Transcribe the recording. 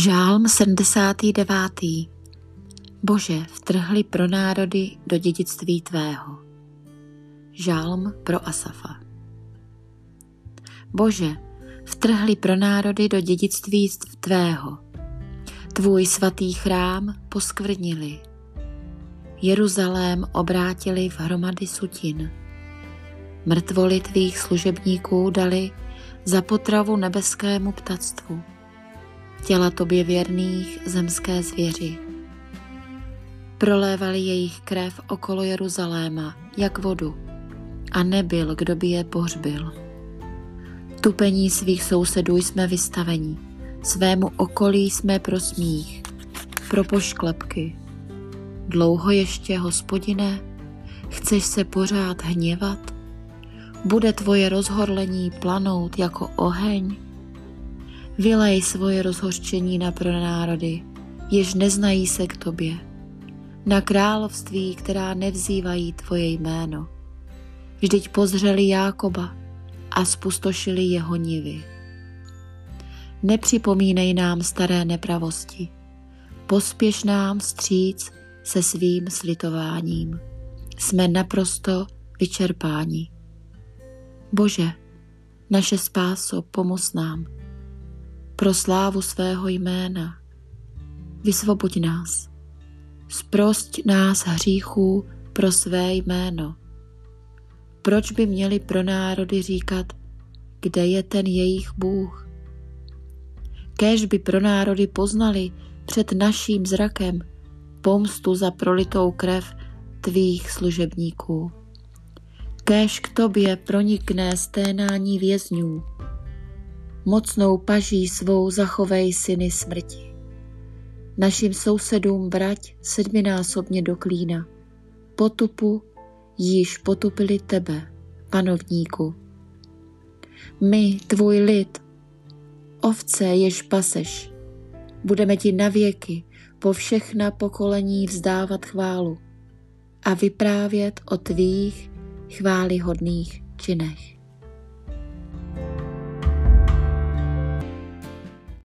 Žálm 79. Bože, vtrhli pro národy do dědictví Tvého. Žálm pro Asafa. Bože, vtrhli pro národy do dědictví Tvého. Tvůj svatý chrám poskvrnili. Jeruzalém obrátili v hromady sutin. Mrtvoli tvých služebníků dali za potravu nebeskému ptactvu těla tobě věrných zemské zvěři. Prolévali jejich krev okolo Jeruzaléma, jak vodu, a nebyl, kdo by je pohřbil. Tupení svých sousedů jsme vystaveni, svému okolí jsme pro smích, pro pošklepky. Dlouho ještě, hospodine, chceš se pořád hněvat? Bude tvoje rozhorlení planout jako oheň? Vylej svoje rozhořčení na pronárody, jež neznají se k tobě, na království, která nevzývají tvoje jméno. Vždyť pozřeli Jákoba a spustošili jeho nivy. Nepřipomínej nám staré nepravosti, pospěš nám stříc se svým slitováním. Jsme naprosto vyčerpáni. Bože, naše spáso, pomoz nám pro slávu svého jména. Vysvoboď nás. Sprost nás hříchů pro své jméno. Proč by měli pro národy říkat, kde je ten jejich Bůh? Kéž by pro národy poznali před naším zrakem pomstu za prolitou krev tvých služebníků. Kéž k tobě pronikne sténání vězňů, mocnou paží svou zachovej syny smrti. Našim sousedům vrať sedminásobně do klína. Potupu již potupili tebe, panovníku. My, tvůj lid, ovce, jež paseš, budeme ti navěky po všechna pokolení vzdávat chválu a vyprávět o tvých chválihodných činech.